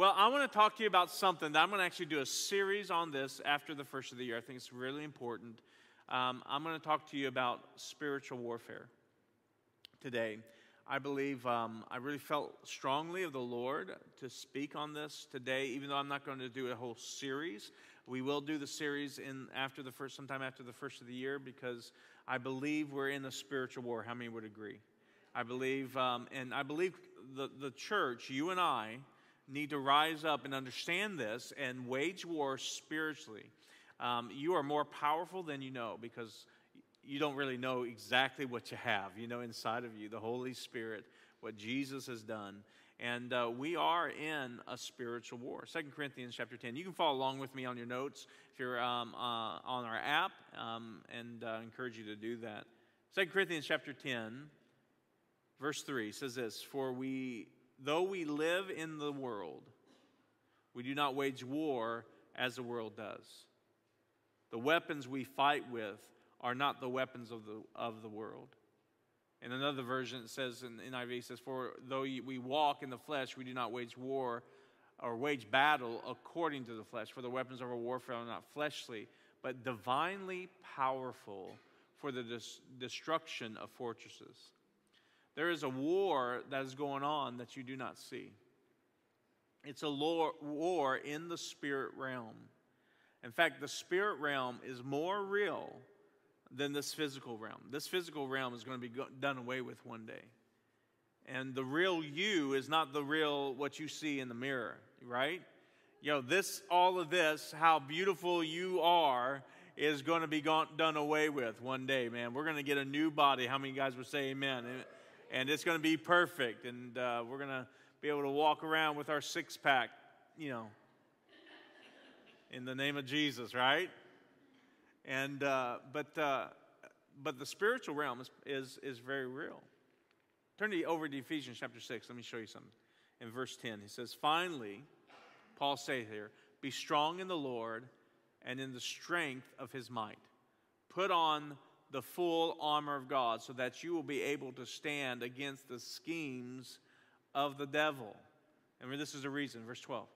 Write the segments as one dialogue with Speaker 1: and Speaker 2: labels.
Speaker 1: Well, I want to talk to you about something that I'm going to actually do a series on this after the first of the year. I think it's really important. Um, I'm going to talk to you about spiritual warfare today. I believe um, I really felt strongly of the Lord to speak on this today, even though I'm not going to do a whole series. We will do the series in after the first, sometime after the first of the year, because I believe we're in a spiritual war. How many would agree? I believe, um, and I believe the, the church, you and I, need to rise up and understand this and wage war spiritually. Um, you are more powerful than you know because you don't really know exactly what you have, you know, inside of you, the Holy Spirit, what Jesus has done. And uh, we are in a spiritual war. Second Corinthians chapter 10. You can follow along with me on your notes if you're um, uh, on our app, um, and uh, encourage you to do that. Second Corinthians chapter 10, verse 3 says this For we though we live in the world, we do not wage war as the world does. The weapons we fight with are not the weapons of the, of the world. In another version, it says in NIV, says, For though we walk in the flesh, we do not wage war or wage battle according to the flesh. For the weapons of our warfare are not fleshly, but divinely powerful for the dis- destruction of fortresses. There is a war that is going on that you do not see. It's a war in the spirit realm. In fact, the spirit realm is more real than this physical realm. This physical realm is going to be done away with one day. And the real you is not the real what you see in the mirror, right? You know, this, all of this, how beautiful you are, is going to be gone, done away with one day, man. We're going to get a new body. How many guys would say amen? And it's going to be perfect. And uh, we're going to be able to walk around with our six pack, you know, in the name of Jesus, right? And uh, but uh, but the spiritual realm is, is is very real. Turn to over to Ephesians chapter six. Let me show you something. In verse ten, he says, "Finally, Paul says here, be strong in the Lord and in the strength of His might. Put on." The full armor of God so that you will be able to stand against the schemes of the devil. And this is the reason, verse 12.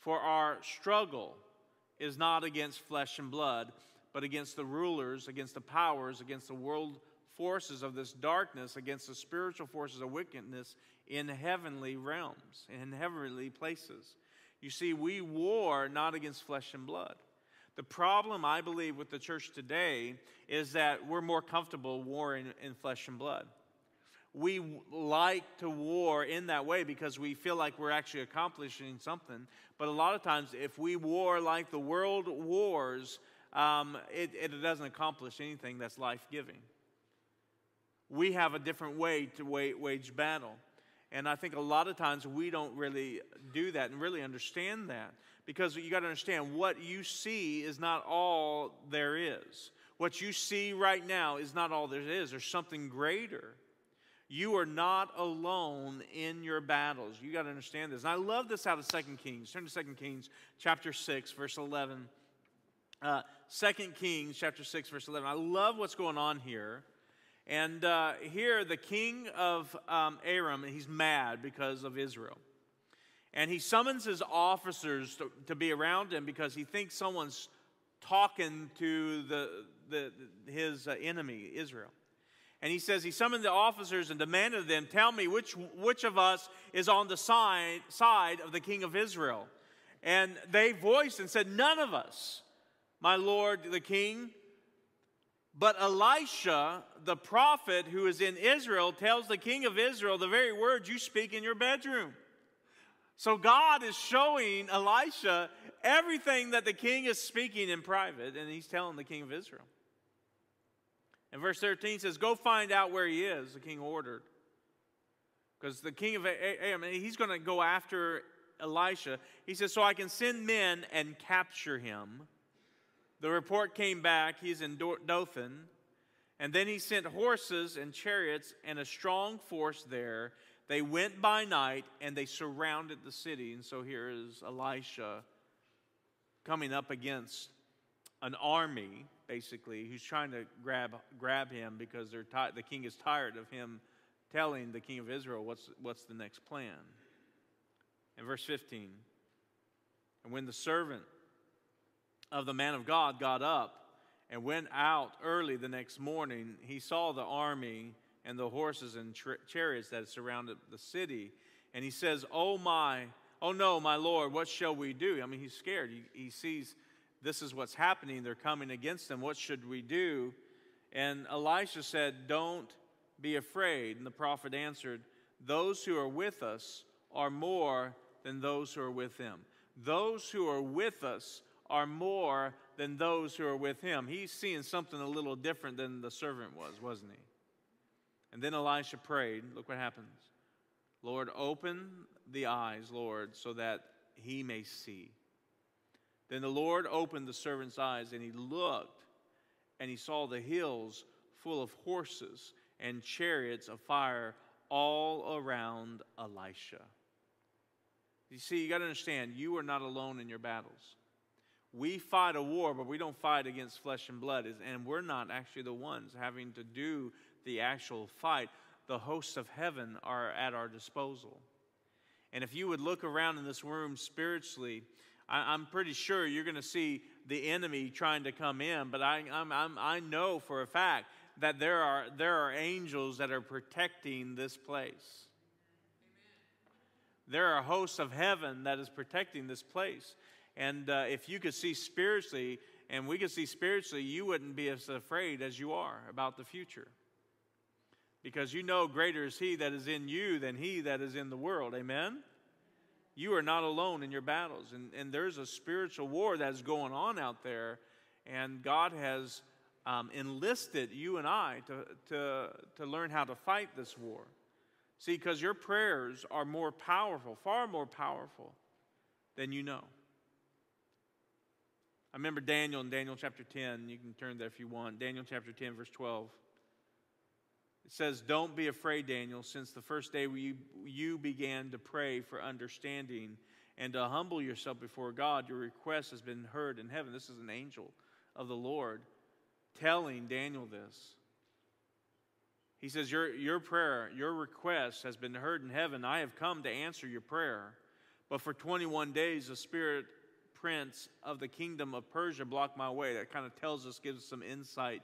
Speaker 1: For our struggle is not against flesh and blood, but against the rulers, against the powers, against the world forces of this darkness, against the spiritual forces of wickedness in heavenly realms, in heavenly places. You see, we war not against flesh and blood. The problem, I believe, with the church today is that we're more comfortable warring in flesh and blood. We like to war in that way because we feel like we're actually accomplishing something. But a lot of times, if we war like the world wars, um, it, it doesn't accomplish anything that's life giving. We have a different way to wage battle. And I think a lot of times we don't really do that and really understand that. Because you got to understand what you see is not all there is. What you see right now is not all there is. There's something greater. You are not alone in your battles. You got to understand this. And I love this out of Second Kings. Turn to Second Kings chapter 6, verse 11. Uh, 2 Kings chapter 6, verse 11. I love what's going on here. And uh, here, the king of um, Aram, he's mad because of Israel. And he summons his officers to, to be around him because he thinks someone's talking to the, the, his uh, enemy, Israel. And he says he summoned the officers and demanded of them, Tell me which, which of us is on the side, side of the king of Israel. And they voiced and said, None of us, my lord the king. But Elisha, the prophet who is in Israel, tells the king of Israel the very words you speak in your bedroom. So God is showing Elisha everything that the king is speaking in private, and he's telling the king of Israel. And verse 13 says, Go find out where he is, the king ordered. Because the king of Aram, he's going to go after Elisha. He says, So I can send men and capture him. The report came back, he's in Dothan. And then he sent horses and chariots and a strong force there they went by night and they surrounded the city. And so here is Elisha coming up against an army, basically, who's trying to grab, grab him because they're t- the king is tired of him telling the king of Israel what's, what's the next plan. In verse 15, And when the servant of the man of God got up and went out early the next morning, he saw the army and the horses and chariots that surrounded the city. And he says, Oh my, oh no, my Lord, what shall we do? I mean, he's scared. He, he sees this is what's happening. They're coming against him. What should we do? And Elisha said, Don't be afraid. And the prophet answered, Those who are with us are more than those who are with him. Those who are with us are more than those who are with him. He's seeing something a little different than the servant was, wasn't he? And then Elisha prayed. Look what happens. Lord, open the eyes, Lord, so that he may see. Then the Lord opened the servant's eyes, and he looked, and he saw the hills full of horses and chariots of fire all around Elisha. You see, you got to understand, you are not alone in your battles. We fight a war, but we don't fight against flesh and blood, and we're not actually the ones having to do the actual fight. The hosts of heaven are at our disposal. And if you would look around in this room spiritually, I, am pretty sure you're going to see the enemy trying to come in, but I, I'm, I'm, I know for a fact that there are, there are angels that are protecting this place. There are hosts of heaven that is protecting this place. And uh, if you could see spiritually, and we could see spiritually, you wouldn't be as afraid as you are about the future. Because you know greater is He that is in you than He that is in the world. Amen? You are not alone in your battles. And, and there's a spiritual war that's going on out there. And God has um, enlisted you and I to, to, to learn how to fight this war. See, because your prayers are more powerful, far more powerful than you know. I remember Daniel in Daniel chapter 10. You can turn there if you want. Daniel chapter 10, verse 12. It says, Don't be afraid, Daniel, since the first day you, you began to pray for understanding and to humble yourself before God, your request has been heard in heaven. This is an angel of the Lord telling Daniel this. He says, Your, your prayer, your request has been heard in heaven. I have come to answer your prayer. But for 21 days, the spirit prince of the kingdom of Persia blocked my way. That kind of tells us, gives us some insight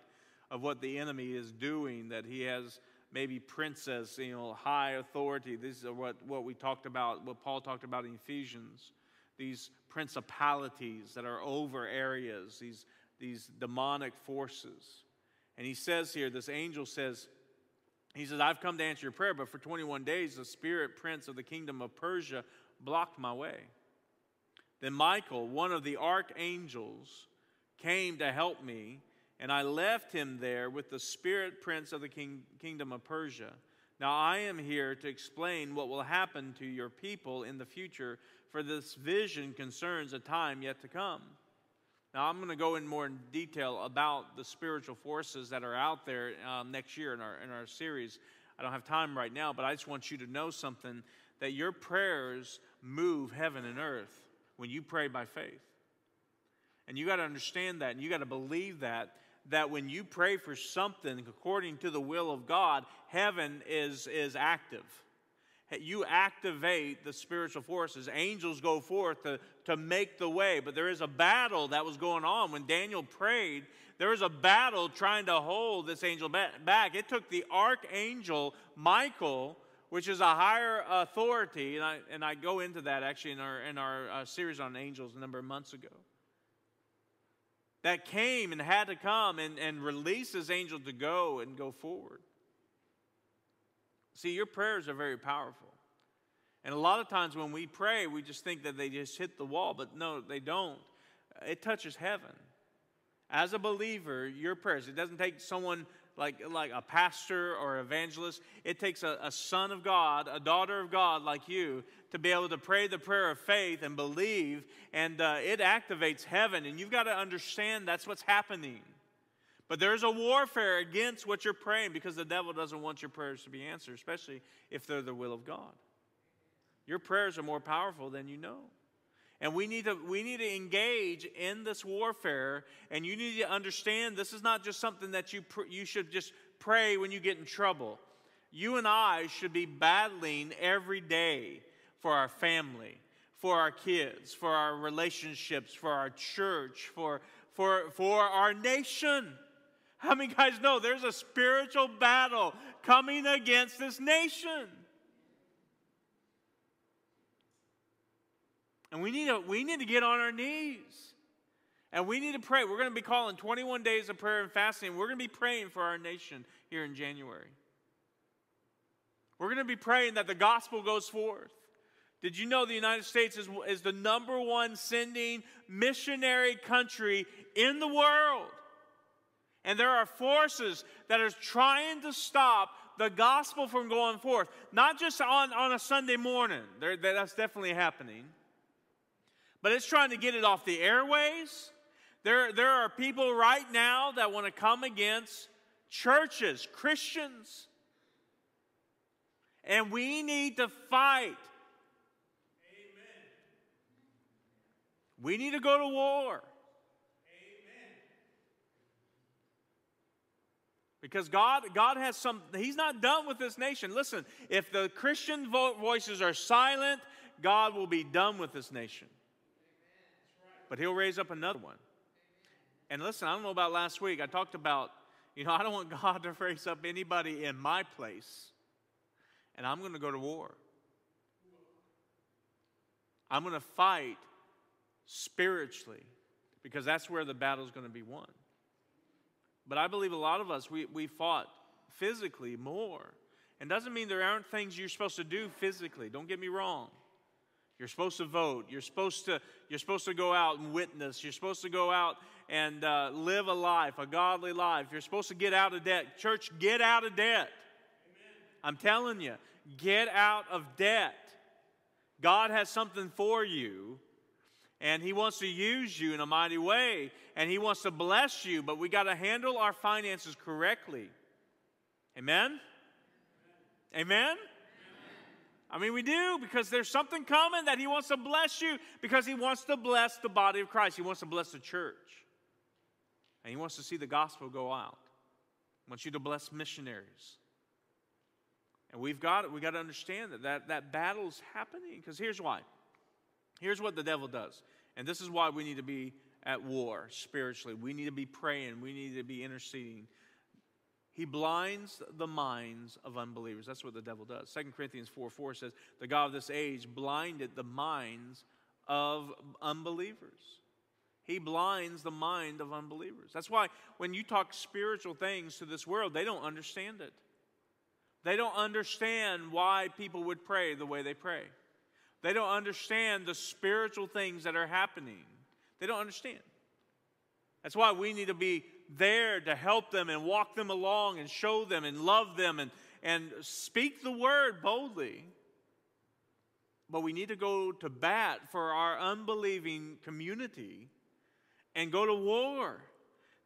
Speaker 1: of what the enemy is doing, that he has maybe princess, you know, high authority. This is what, what we talked about, what Paul talked about in Ephesians. These principalities that are over areas, these, these demonic forces. And he says here, this angel says, he says, I've come to answer your prayer, but for 21 days the spirit prince of the kingdom of Persia blocked my way. Then Michael, one of the archangels, came to help me and I left him there with the spirit prince of the king, kingdom of Persia. Now I am here to explain what will happen to your people in the future, for this vision concerns a time yet to come. Now I'm going to go in more in detail about the spiritual forces that are out there um, next year in our in our series. I don't have time right now, but I just want you to know something that your prayers move heaven and earth when you pray by faith. And you got to understand that and you got to believe that that when you pray for something according to the will of God, heaven is, is active. You activate the spiritual forces. Angels go forth to, to make the way. But there is a battle that was going on. When Daniel prayed, there was a battle trying to hold this angel back. It took the archangel Michael, which is a higher authority, and I, and I go into that actually in our, in our uh, series on angels a number of months ago that came and had to come and, and release his angel to go and go forward. See, your prayers are very powerful. And a lot of times when we pray, we just think that they just hit the wall, but no, they don't. It touches heaven. As a believer, your prayers, it doesn't take someone like, like a pastor or evangelist. It takes a, a son of God, a daughter of God like you, to be able to pray the prayer of faith and believe, and uh, it activates heaven. And you've got to understand that's what's happening. But there's a warfare against what you're praying because the devil doesn't want your prayers to be answered, especially if they're the will of God. Your prayers are more powerful than you know. And we need to we need to engage in this warfare and you need to understand this is not just something that you pr- you should just pray when you get in trouble. You and I should be battling every day for our family, for our kids, for our relationships, for our church, for, for, for our nation. How many guys know there's a spiritual battle coming against this nation? And we need to, we need to get on our knees. And we need to pray. We're going to be calling 21 days of prayer and fasting. We're going to be praying for our nation here in January. We're going to be praying that the gospel goes forth. Did you know the United States is, is the number one sending missionary country in the world? And there are forces that are trying to stop the gospel from going forth, not just on, on a Sunday morning, there, that's definitely happening, but it's trying to get it off the airways. There, there are people right now that want to come against churches, Christians. And we need to fight. Amen. We need to go to war. Amen. Because God, God has some, He's not done with this nation. Listen, if the Christian voices are silent, God will be done with this nation. But He'll raise up another one. And listen, I don't know about last week. I talked about, you know, I don't want God to raise up anybody in my place, and I'm going to go to war. I'm going to fight spiritually because that's where the battle is going to be won. But I believe a lot of us, we, we fought physically more. And doesn't mean there aren't things you're supposed to do physically. Don't get me wrong. You're supposed to vote. You're supposed to, you're supposed to go out and witness. You're supposed to go out and uh, live a life, a godly life. You're supposed to get out of debt. Church, get out of debt. Amen. I'm telling you, get out of debt. God has something for you and He wants to use you in a mighty way, and He wants to bless you, but we got to handle our finances correctly. Amen? Amen? I mean, we do because there's something coming that He wants to bless you because He wants to bless the body of Christ. He wants to bless the church. And He wants to see the gospel go out. He wants you to bless missionaries. And we've got, we got to understand that that, that battle's happening because here's why. Here's what the devil does. And this is why we need to be at war spiritually. We need to be praying. We need to be interceding. He blinds the minds of unbelievers. That's what the devil does. 2 Corinthians 4 4 says, The God of this age blinded the minds of unbelievers. He blinds the mind of unbelievers. That's why when you talk spiritual things to this world, they don't understand it. They don't understand why people would pray the way they pray. They don't understand the spiritual things that are happening. They don't understand. That's why we need to be there to help them and walk them along and show them and love them and, and speak the word boldly. But we need to go to bat for our unbelieving community and go to war.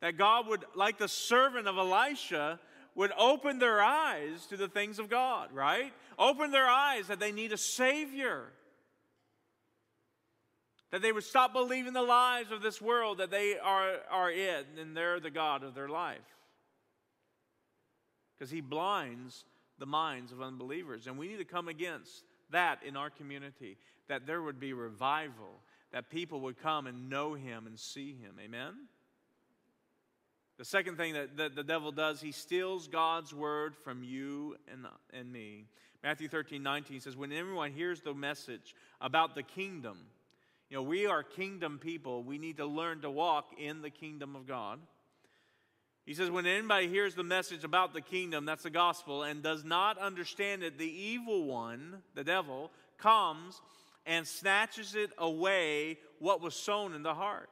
Speaker 1: That God would, like the servant of Elisha, would open their eyes to the things of God, right? Open their eyes that they need a Savior that they would stop believing the lies of this world that they are, are it and they're the God of their life. Because he blinds the minds of unbelievers. And we need to come against that in our community, that there would be revival, that people would come and know him and see him. Amen? The second thing that, that the devil does, he steals God's word from you and, and me. Matthew 13, 19 says, When everyone hears the message about the kingdom, you know, we are kingdom people. We need to learn to walk in the kingdom of God. He says, when anybody hears the message about the kingdom, that's the gospel, and does not understand it, the evil one, the devil, comes and snatches it away what was sown in the heart.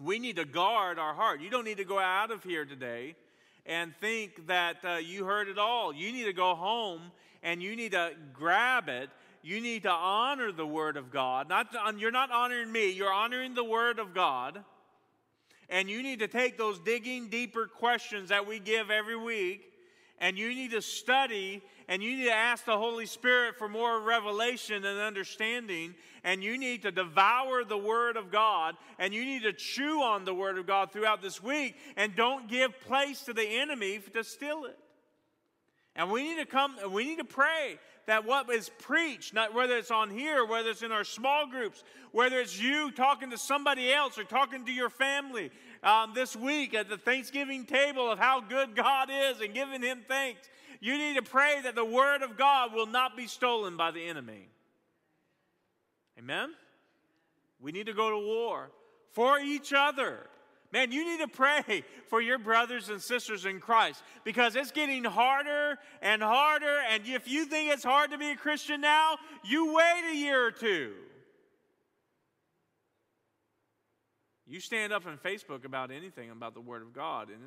Speaker 1: We need to guard our heart. You don't need to go out of here today and think that uh, you heard it all. You need to go home and you need to grab it you need to honor the Word of God. Not, uh, you're not honoring me, you're honoring the Word of God. And you need to take those digging deeper questions that we give every week, and you need to study, and you need to ask the Holy Spirit for more revelation and understanding, and you need to devour the Word of God, and you need to chew on the Word of God throughout this week, and don't give place to the enemy to steal it. And we need to come, we need to pray that what is preached, not whether it's on here, whether it's in our small groups, whether it's you talking to somebody else or talking to your family um, this week at the Thanksgiving table of how good God is and giving Him thanks, you need to pray that the Word of God will not be stolen by the enemy. Amen? We need to go to war for each other. Man, you need to pray for your brothers and sisters in Christ because it's getting harder and harder. And if you think it's hard to be a Christian now, you wait a year or two. You stand up on Facebook about anything about the Word of God, and,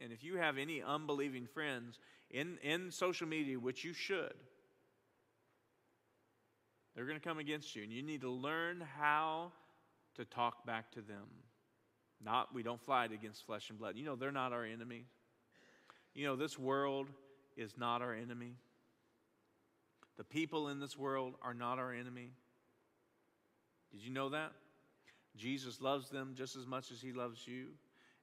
Speaker 1: and if you have any unbelieving friends in, in social media, which you should, they're going to come against you, and you need to learn how to talk back to them. Not, we don't fight against flesh and blood. You know, they're not our enemy. You know, this world is not our enemy. The people in this world are not our enemy. Did you know that? Jesus loves them just as much as he loves you.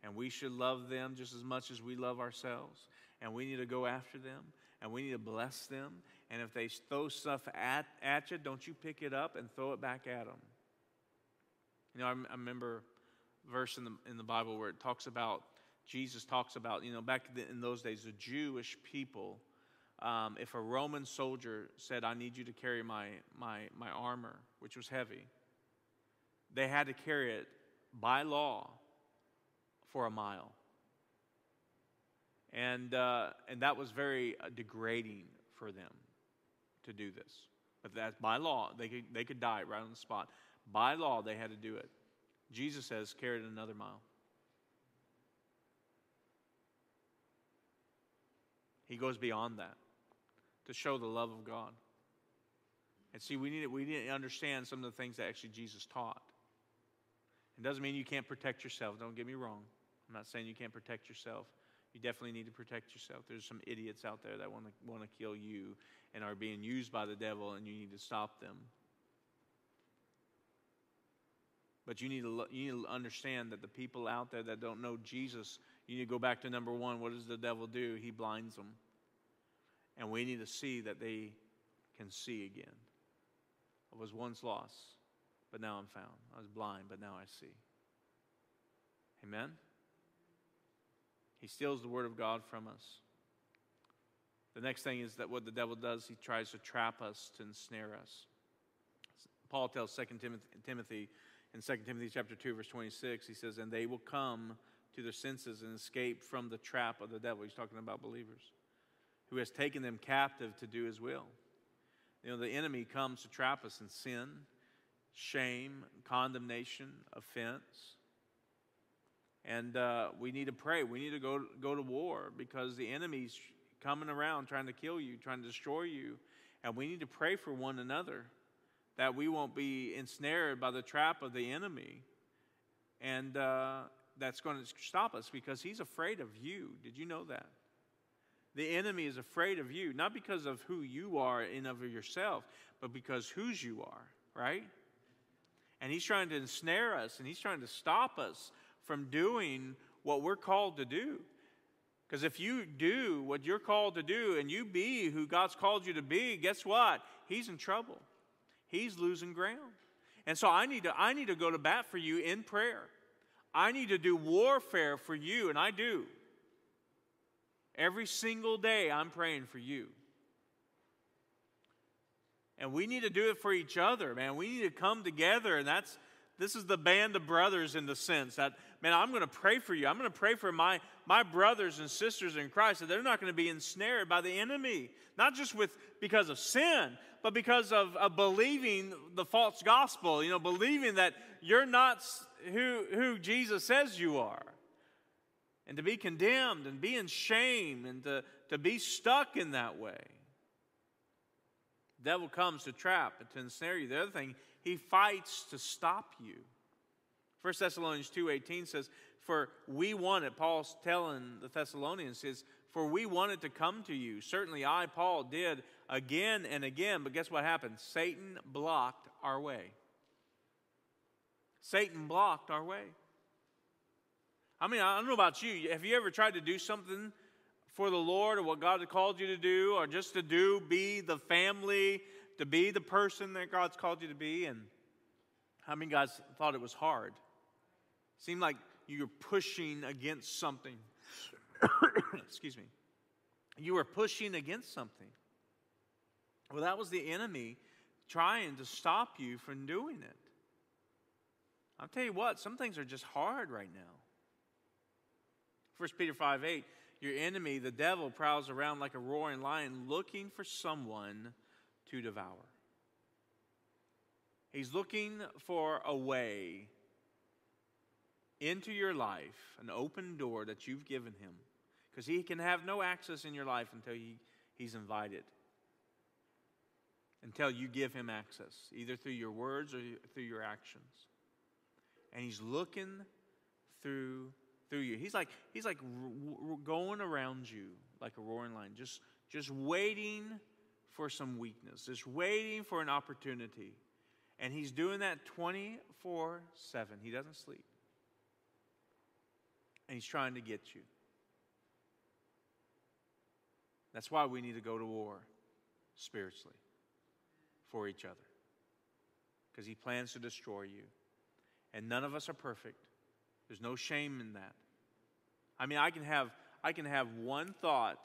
Speaker 1: And we should love them just as much as we love ourselves. And we need to go after them. And we need to bless them. And if they throw stuff at, at you, don't you pick it up and throw it back at them. You know, I, I remember verse in the, in the Bible where it talks about, Jesus talks about, you know, back in those days, the Jewish people, um, if a Roman soldier said, I need you to carry my, my, my armor, which was heavy, they had to carry it by law for a mile. And, uh, and that was very uh, degrading for them to do this. But that's by law. They could, they could die right on the spot. By law, they had to do it. Jesus says, carry it another mile. He goes beyond that to show the love of God. And see, we need, we need to understand some of the things that actually Jesus taught. It doesn't mean you can't protect yourself. Don't get me wrong. I'm not saying you can't protect yourself. You definitely need to protect yourself. There's some idiots out there that want to want to kill you and are being used by the devil, and you need to stop them. But you need, to, you need to understand that the people out there that don't know Jesus, you need to go back to number one. What does the devil do? He blinds them. And we need to see that they can see again. I was once lost, but now I'm found. I was blind, but now I see. Amen? He steals the word of God from us. The next thing is that what the devil does, he tries to trap us, to ensnare us. Paul tells 2 Timothy in 2 Timothy chapter 2, verse 26, he says, And they will come to their senses and escape from the trap of the devil. He's talking about believers who has taken them captive to do his will. You know, the enemy comes to trap us in sin, shame, condemnation, offense. And uh, we need to pray. We need to go, go to war because the enemy's coming around trying to kill you, trying to destroy you. And we need to pray for one another that we won't be ensnared by the trap of the enemy. And uh, that's going to stop us because he's afraid of you. Did you know that? The enemy is afraid of you, not because of who you are in of yourself, but because whose you are, right? And he's trying to ensnare us and he's trying to stop us from doing what we're called to do. Because if you do what you're called to do and you be who God's called you to be, guess what? He's in trouble he's losing ground. And so I need to I need to go to bat for you in prayer. I need to do warfare for you, and I do. Every single day I'm praying for you. And we need to do it for each other, man. We need to come together, and that's this is the band of brothers in the sense that, man, I'm going to pray for you. I'm going to pray for my, my brothers and sisters in Christ that they're not going to be ensnared by the enemy, not just with because of sin, but because of, of believing the false gospel, you know, believing that you're not who, who Jesus says you are. And to be condemned and be in shame and to, to be stuck in that way. The devil comes to trap and to ensnare you. The other thing, he fights to stop you. 1 Thessalonians 2.18 says, For we wanted, Paul's telling the Thessalonians, says, For we wanted to come to you. Certainly I, Paul, did again and again, but guess what happened? Satan blocked our way. Satan blocked our way. I mean, I don't know about you. Have you ever tried to do something for the Lord or what God has called you to do, or just to do, be the family, to be the person that God's called you to be? And how many guys thought it was hard? seemed like you were pushing against something. Excuse me. You were pushing against something. Well, that was the enemy trying to stop you from doing it. I'll tell you what, some things are just hard right now. 1 Peter 5 8, your enemy, the devil, prowls around like a roaring lion looking for someone to devour. He's looking for a way into your life, an open door that you've given him, because he can have no access in your life until he, he's invited until you give him access, either through your words or through your actions. And he's looking through through you. He's like he's like r- r- going around you like a roaring lion, just just waiting for some weakness, just waiting for an opportunity. And he's doing that 24/7. He doesn't sleep. And he's trying to get you. That's why we need to go to war spiritually for each other because he plans to destroy you. And none of us are perfect. There's no shame in that. I mean, I can have I can have one thought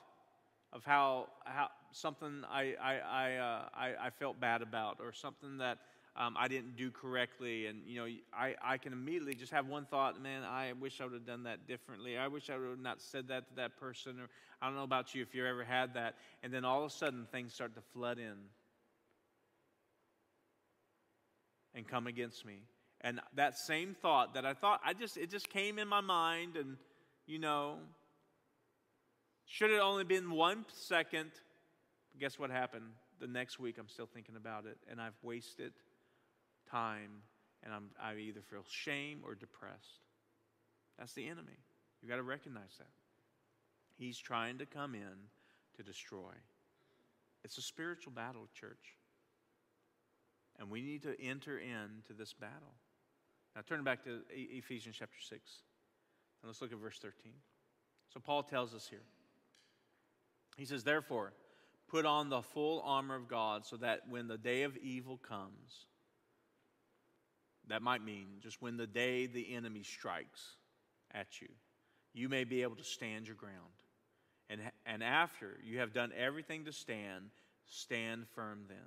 Speaker 1: of how how something I I I, uh, I, I felt bad about or something that um, I didn't do correctly, and you know I I can immediately just have one thought. Man, I wish I would have done that differently. I wish I would have not said that to that person. Or I don't know about you if you ever had that, and then all of a sudden things start to flood in and come against me. And that same thought that I thought, I just, it just came in my mind, and, you know, should it only been one second. Guess what happened? The next week, I'm still thinking about it, and I've wasted time, and I'm, I either feel shame or depressed. That's the enemy. You've got to recognize that. He's trying to come in to destroy. It's a spiritual battle, church. And we need to enter into this battle. Now, turn back to Ephesians chapter 6. And let's look at verse 13. So, Paul tells us here. He says, Therefore, put on the full armor of God so that when the day of evil comes, that might mean just when the day the enemy strikes at you, you may be able to stand your ground. And, and after you have done everything to stand, stand firm then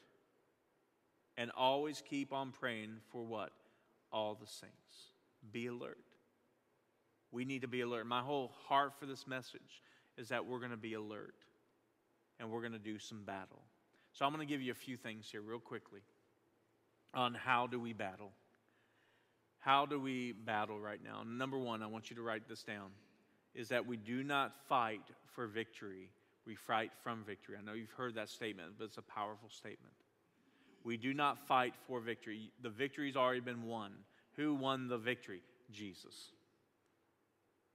Speaker 1: and always keep on praying for what? All the saints. Be alert. We need to be alert. My whole heart for this message is that we're going to be alert and we're going to do some battle. So I'm going to give you a few things here real quickly on how do we battle. How do we battle right now? Number 1, I want you to write this down is that we do not fight for victory. We fight from victory. I know you've heard that statement, but it's a powerful statement. We do not fight for victory. The victory's already been won. Who won the victory? Jesus.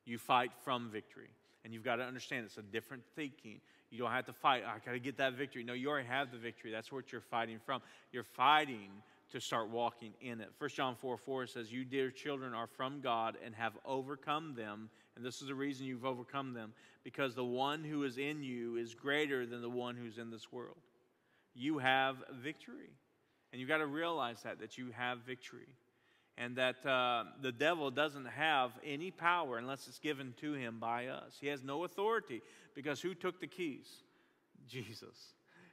Speaker 1: You fight from victory. And you've got to understand it's a different thinking. You don't have to fight, I got to get that victory. No, you already have the victory. That's what you're fighting from. You're fighting to start walking in it. 1 John 4 4 says, You, dear children, are from God and have overcome them. And this is the reason you've overcome them, because the one who is in you is greater than the one who's in this world you have victory. And you've got to realize that, that you have victory. And that uh, the devil doesn't have any power unless it's given to him by us. He has no authority because who took the keys? Jesus.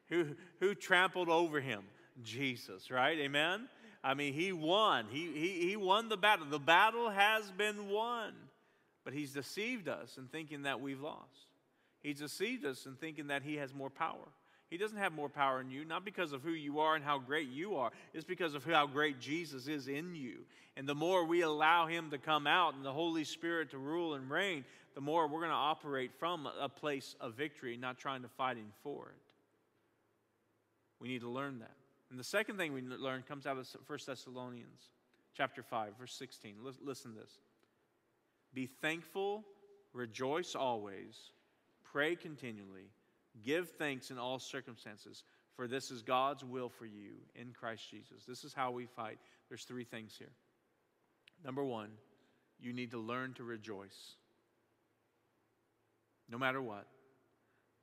Speaker 1: Who, who trampled over him? Jesus, right? Amen? I mean, he won. He, he, he won the battle. The battle has been won. But he's deceived us in thinking that we've lost. He's deceived us in thinking that he has more power. He doesn't have more power in you, not because of who you are and how great you are. It's because of how great Jesus is in you. And the more we allow Him to come out and the Holy Spirit to rule and reign, the more we're going to operate from a place of victory, not trying to fighting for it. We need to learn that. And the second thing we learn comes out of 1 Thessalonians chapter 5, verse 16. Listen to this. Be thankful, rejoice always, pray continually, give thanks in all circumstances, for this is God's will for you in Christ Jesus. This is how we fight. There's three things here. Number one, you need to learn to rejoice. No matter what,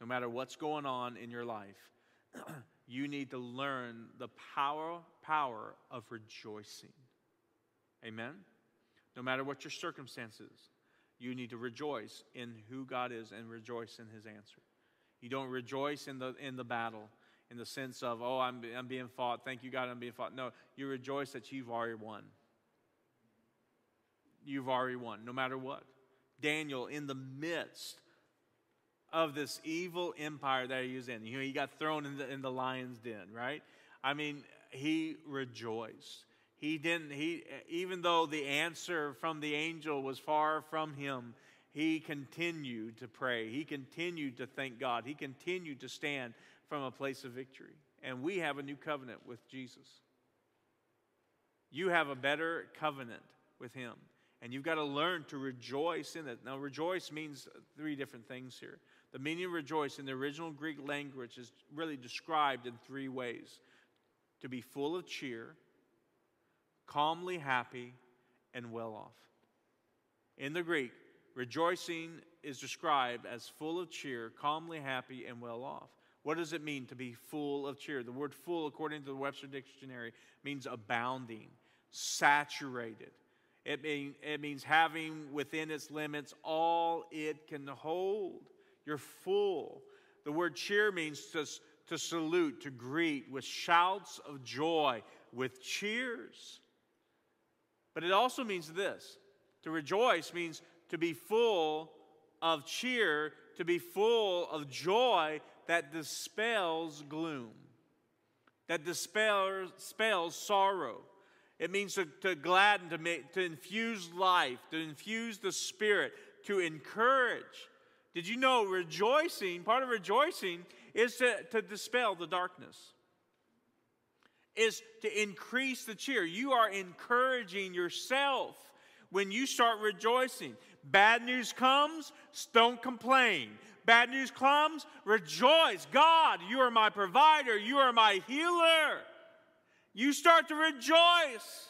Speaker 1: no matter what's going on in your life, you need to learn the power, power of rejoicing. Amen? No matter what your circumstances, you need to rejoice in who God is and rejoice in his answer. You don't rejoice in the, in the battle in the sense of, oh, I'm, I'm being fought. Thank you, God, I'm being fought. No, you rejoice that you've already won. You've already won, no matter what. Daniel, in the midst of this evil empire that he was in, you know, he got thrown in the, in the lion's den, right? I mean, he rejoiced. He didn't, he, even though the answer from the angel was far from him, he continued to pray. He continued to thank God. He continued to stand from a place of victory. And we have a new covenant with Jesus. You have a better covenant with him. And you've got to learn to rejoice in it. Now, rejoice means three different things here. The meaning of rejoice in the original Greek language is really described in three ways to be full of cheer, calmly happy, and well off. In the Greek, rejoicing is described as full of cheer, calmly happy, and well off. What does it mean to be full of cheer? The word full, according to the Webster Dictionary, means abounding, saturated. It, mean, it means having within its limits all it can hold. You're full. The word cheer means to, to salute, to greet with shouts of joy, with cheers. But it also means this to rejoice means to be full of cheer, to be full of joy that dispels gloom, that dispels, sorrow. It means to, to gladden, to, make, to infuse life, to infuse the spirit, to encourage. Did you know rejoicing, part of rejoicing, is to, to dispel the darkness? is to increase the cheer. You are encouraging yourself when you start rejoicing. Bad news comes, don't complain. Bad news comes, rejoice. God, you are my provider, you are my healer. You start to rejoice.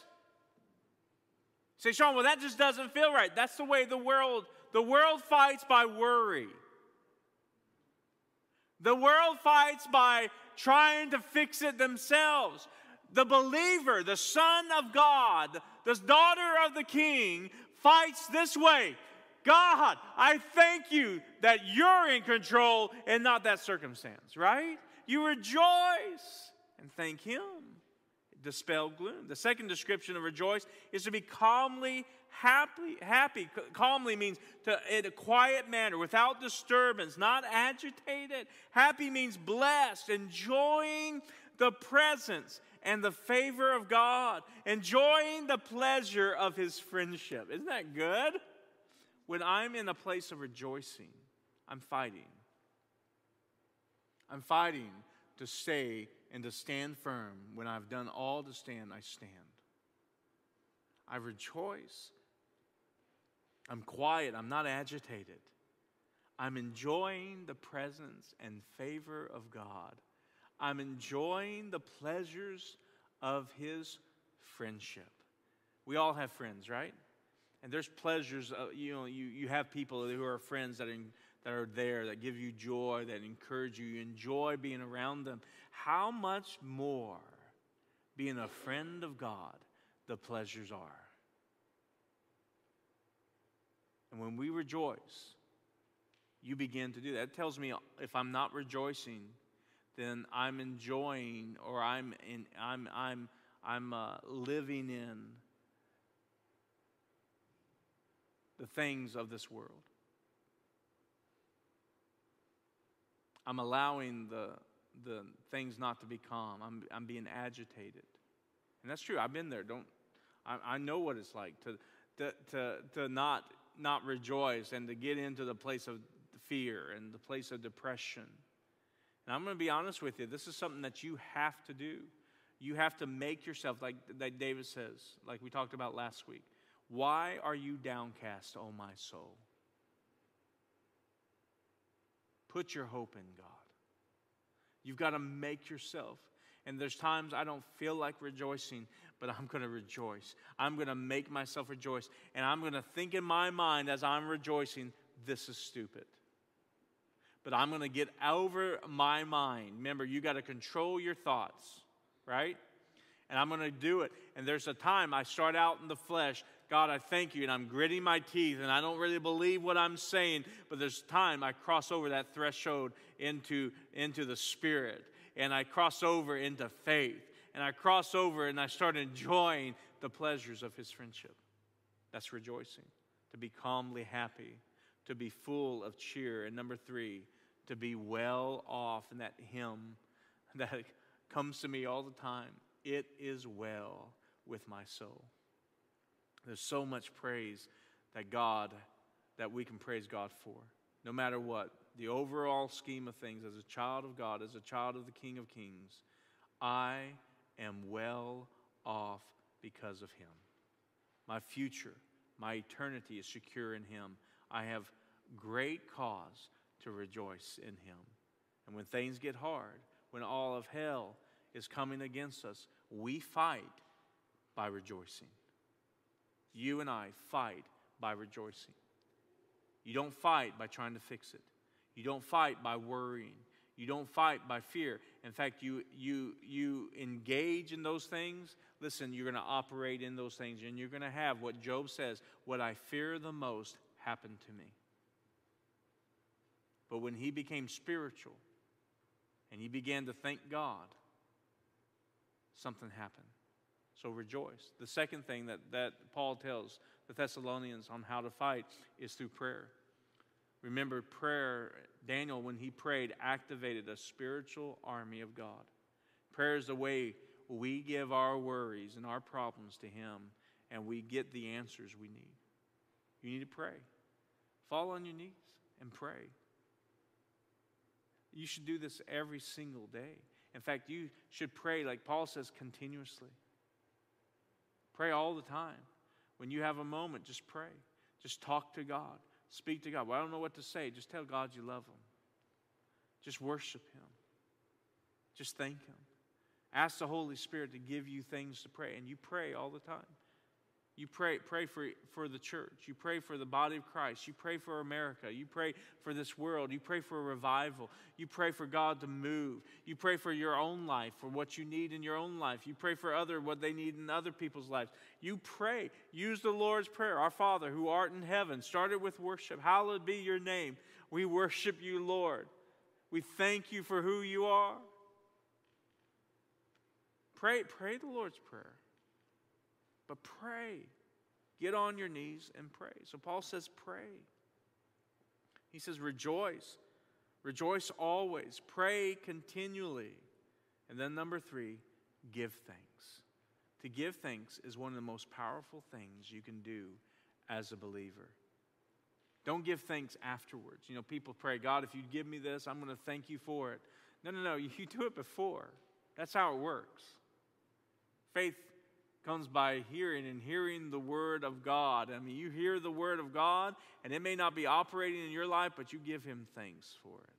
Speaker 1: Say, Sean, well, that just doesn't feel right. That's the way the world, the world fights by worry. The world fights by trying to fix it themselves. The believer, the son of God, the daughter of the king, fights this way God, I thank you that you're in control and not that circumstance, right? You rejoice and thank Him. Dispel gloom. The second description of rejoice is to be calmly happy. Happy. Calmly means to in a quiet manner, without disturbance, not agitated. Happy means blessed, enjoying the presence and the favor of God, enjoying the pleasure of His friendship. Isn't that good? When I'm in a place of rejoicing, I'm fighting. I'm fighting to stay and to stand firm. When I've done all to stand, I stand. I rejoice. I'm quiet. I'm not agitated. I'm enjoying the presence and favor of God. I'm enjoying the pleasures of His friendship. We all have friends, right? And there's pleasures, uh, you know, you, you have people who are friends that are, that are there, that give you joy, that encourage you. You enjoy being around them. How much more being a friend of God the pleasures are? And when we rejoice, you begin to do that. It tells me if I'm not rejoicing, then I'm enjoying or I'm in, I'm I'm I'm uh, living in the things of this world. I'm allowing the, the things not to be calm. I'm, I'm being agitated. And that's true. I've been there. Don't, I, I know what it's like to, to, to, to not, not rejoice and to get into the place of fear and the place of depression. And I'm going to be honest with you, this is something that you have to do. You have to make yourself, like, like David says, like we talked about last week. Why are you downcast, O my soul? Put your hope in God. You've got to make yourself. And there's times I don't feel like rejoicing, but I'm going to rejoice. I'm going to make myself rejoice. And I'm going to think in my mind as I'm rejoicing, this is stupid. But I'm going to get over my mind. Remember, you got to control your thoughts, right? And I'm going to do it. And there's a time I start out in the flesh. God, I thank you. And I'm gritting my teeth and I don't really believe what I'm saying. But there's time I cross over that threshold into, into the spirit. And I cross over into faith and I cross over and I start enjoying the pleasures of his friendship. That's rejoicing, to be calmly happy, to be full of cheer. And number three, to be well off. And that hymn that comes to me all the time it is well with my soul. There's so much praise that God, that we can praise God for, no matter what. The overall scheme of things, as a child of God, as a child of the King of Kings, I am well off because of him. My future, my eternity is secure in him. I have great cause to rejoice in him. And when things get hard, when all of hell is coming against us, we fight by rejoicing. You and I fight by rejoicing. You don't fight by trying to fix it. You don't fight by worrying. You don't fight by fear. In fact, you, you, you engage in those things. Listen, you're going to operate in those things, and you're going to have what Job says what I fear the most happened to me. But when he became spiritual and he began to thank God, something happened. So rejoice. The second thing that, that Paul tells the Thessalonians on how to fight is through prayer. Remember, prayer, Daniel, when he prayed, activated a spiritual army of God. Prayer is the way we give our worries and our problems to him, and we get the answers we need. You need to pray. Fall on your knees and pray. You should do this every single day. In fact, you should pray, like Paul says, continuously. Pray all the time. When you have a moment, just pray. Just talk to God. Speak to God. Well, I don't know what to say. Just tell God you love Him. Just worship Him. Just thank Him. Ask the Holy Spirit to give you things to pray, and you pray all the time. You pray, pray for, for the church. You pray for the body of Christ. You pray for America. You pray for this world. You pray for a revival. You pray for God to move. You pray for your own life, for what you need in your own life. You pray for other what they need in other people's lives. You pray. Use the Lord's Prayer. Our Father who art in heaven. Started with worship. Hallowed be your name. We worship you, Lord. We thank you for who you are. Pray, pray the Lord's Prayer. But pray. Get on your knees and pray. So Paul says, pray. He says, rejoice. Rejoice always. Pray continually. And then, number three, give thanks. To give thanks is one of the most powerful things you can do as a believer. Don't give thanks afterwards. You know, people pray, God, if you give me this, I'm going to thank you for it. No, no, no. You do it before. That's how it works. Faith comes by hearing and hearing the word of God. I mean, you hear the word of God, and it may not be operating in your life, but you give him thanks for it.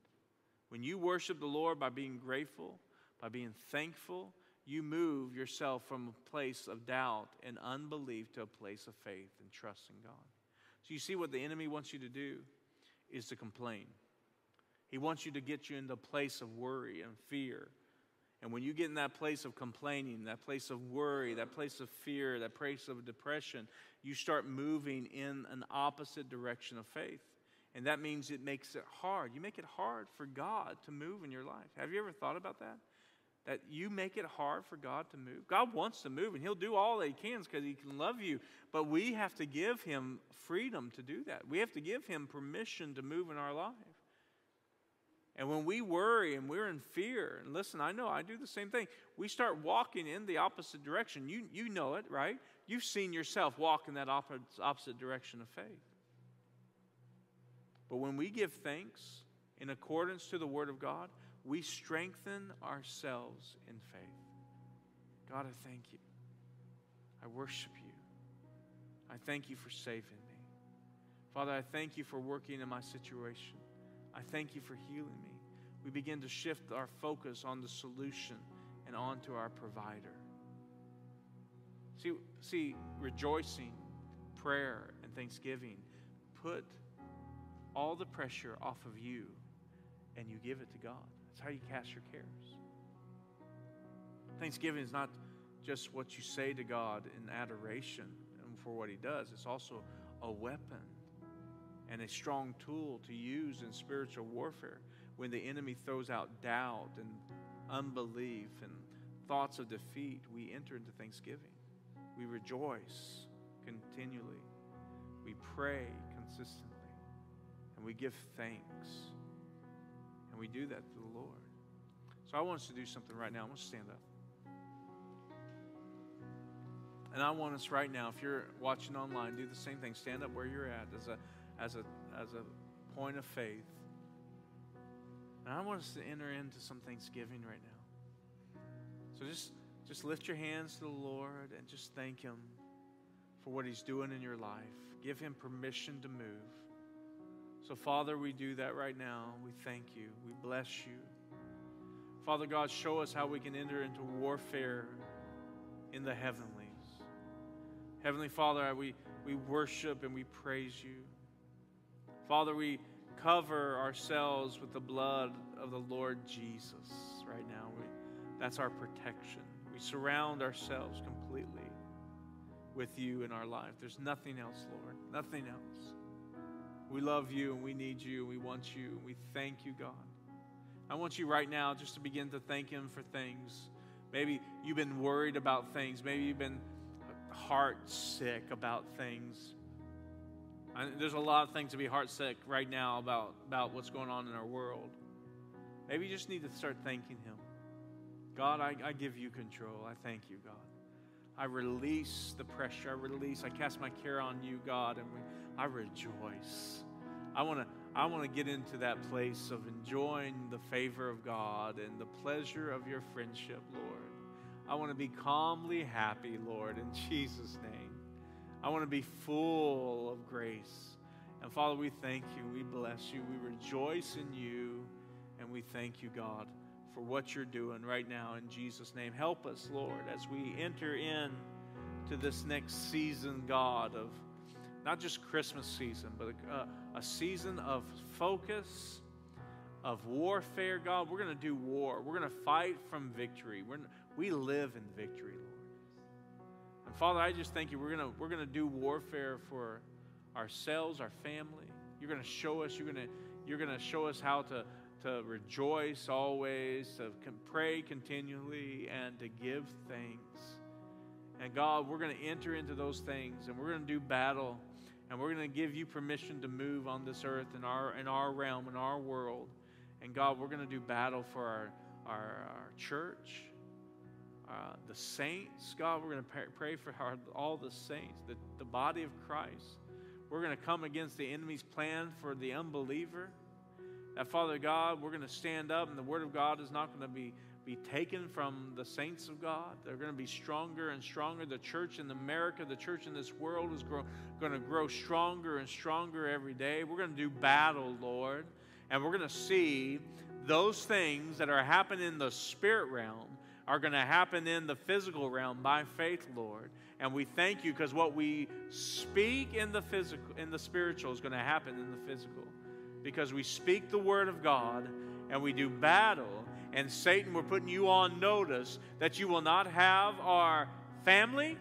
Speaker 1: When you worship the Lord by being grateful, by being thankful, you move yourself from a place of doubt and unbelief to a place of faith and trust in God. So you see what the enemy wants you to do is to complain. He wants you to get you into a place of worry and fear and when you get in that place of complaining, that place of worry, that place of fear, that place of depression, you start moving in an opposite direction of faith. And that means it makes it hard. You make it hard for God to move in your life. Have you ever thought about that? That you make it hard for God to move. God wants to move, and He'll do all that He can because He can love you. But we have to give Him freedom to do that. We have to give Him permission to move in our life. And when we worry and we're in fear, and listen, I know I do the same thing, we start walking in the opposite direction. You, you know it, right? You've seen yourself walk in that opposite direction of faith. But when we give thanks in accordance to the Word of God, we strengthen ourselves in faith. God, I thank you. I worship you. I thank you for saving me. Father, I thank you for working in my situation. I thank you for healing me. We begin to shift our focus on the solution and onto our provider. See, see, rejoicing, prayer, and thanksgiving put all the pressure off of you and you give it to God. That's how you cast your cares. Thanksgiving is not just what you say to God in adoration and for what He does, it's also a weapon and a strong tool to use in spiritual warfare when the enemy throws out doubt and unbelief and thoughts of defeat. We enter into thanksgiving. We rejoice continually. We pray consistently. And we give thanks. And we do that to the Lord. So I want us to do something right now. I want to stand up. And I want us right now, if you're watching online, do the same thing. Stand up where you're at as a as a as a point of faith. And I want us to enter into some thanksgiving right now. So just just lift your hands to the Lord and just thank Him for what He's doing in your life. Give Him permission to move. So, Father, we do that right now. We thank you. We bless you. Father God, show us how we can enter into warfare in the heavenlies. Heavenly Father, we, we worship and we praise you. Father, we cover ourselves with the blood of the Lord Jesus right now. We, that's our protection. We surround ourselves completely with you in our life. There's nothing else, Lord. Nothing else. We love you and we need you. and We want you. and We thank you, God. I want you right now just to begin to thank Him for things. Maybe you've been worried about things. Maybe you've been heart sick about things. There's a lot of things to be heart sick right now about, about what's going on in our world. Maybe you just need to start thanking Him. God, I, I give you control. I thank you, God. I release the pressure. I release, I cast my care on you, God, and we, I rejoice. I want to I want to get into that place of enjoying the favor of God and the pleasure of your friendship, Lord. I want to be calmly happy, Lord, in Jesus' name. I want to be full of grace. And Father, we thank you. We bless you. We rejoice in you. And we thank you, God for what you're doing right now in Jesus' name. Help us, Lord, as we enter in to this next season, God, of not just Christmas season, but a, a season of focus, of warfare, God. We're going to do war. We're going to fight from victory. We're, we live in victory, Lord. And Father, I just thank you. We're going we're to do warfare for ourselves, our family. You're going to show us, you're going you're to show us how to to rejoice always, to pray continually, and to give thanks. And God, we're going to enter into those things and we're going to do battle and we're going to give you permission to move on this earth in our, in our realm, in our world. And God, we're going to do battle for our, our, our church, uh, the saints. God, we're going to pray for our, all the saints, the, the body of Christ. We're going to come against the enemy's plan for the unbeliever. That, Father God, we're going to stand up, and the Word of God is not going to be, be taken from the saints of God. They're going to be stronger and stronger. The church in America, the church in this world is grow, going to grow stronger and stronger every day. We're going to do battle, Lord, and we're going to see those things that are happening in the spirit realm are going to happen in the physical realm by faith, Lord. And we thank you because what we speak in the physical, in the spiritual, is going to happen in the physical because we speak the word of God and we do battle. And Satan, we're putting you on notice that you will not have our family,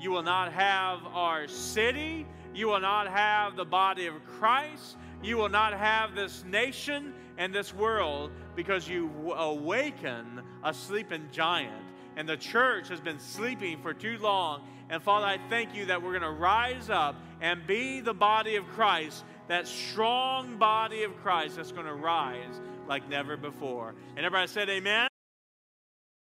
Speaker 1: you will not have our city, you will not have the body of Christ, you will not have this nation and this world because you awaken a sleeping giant. And the church has been sleeping for too long. And Father, I thank you that we're going to rise up and be the body of Christ that strong body of Christ that's going to rise like never before. And everybody said, Amen.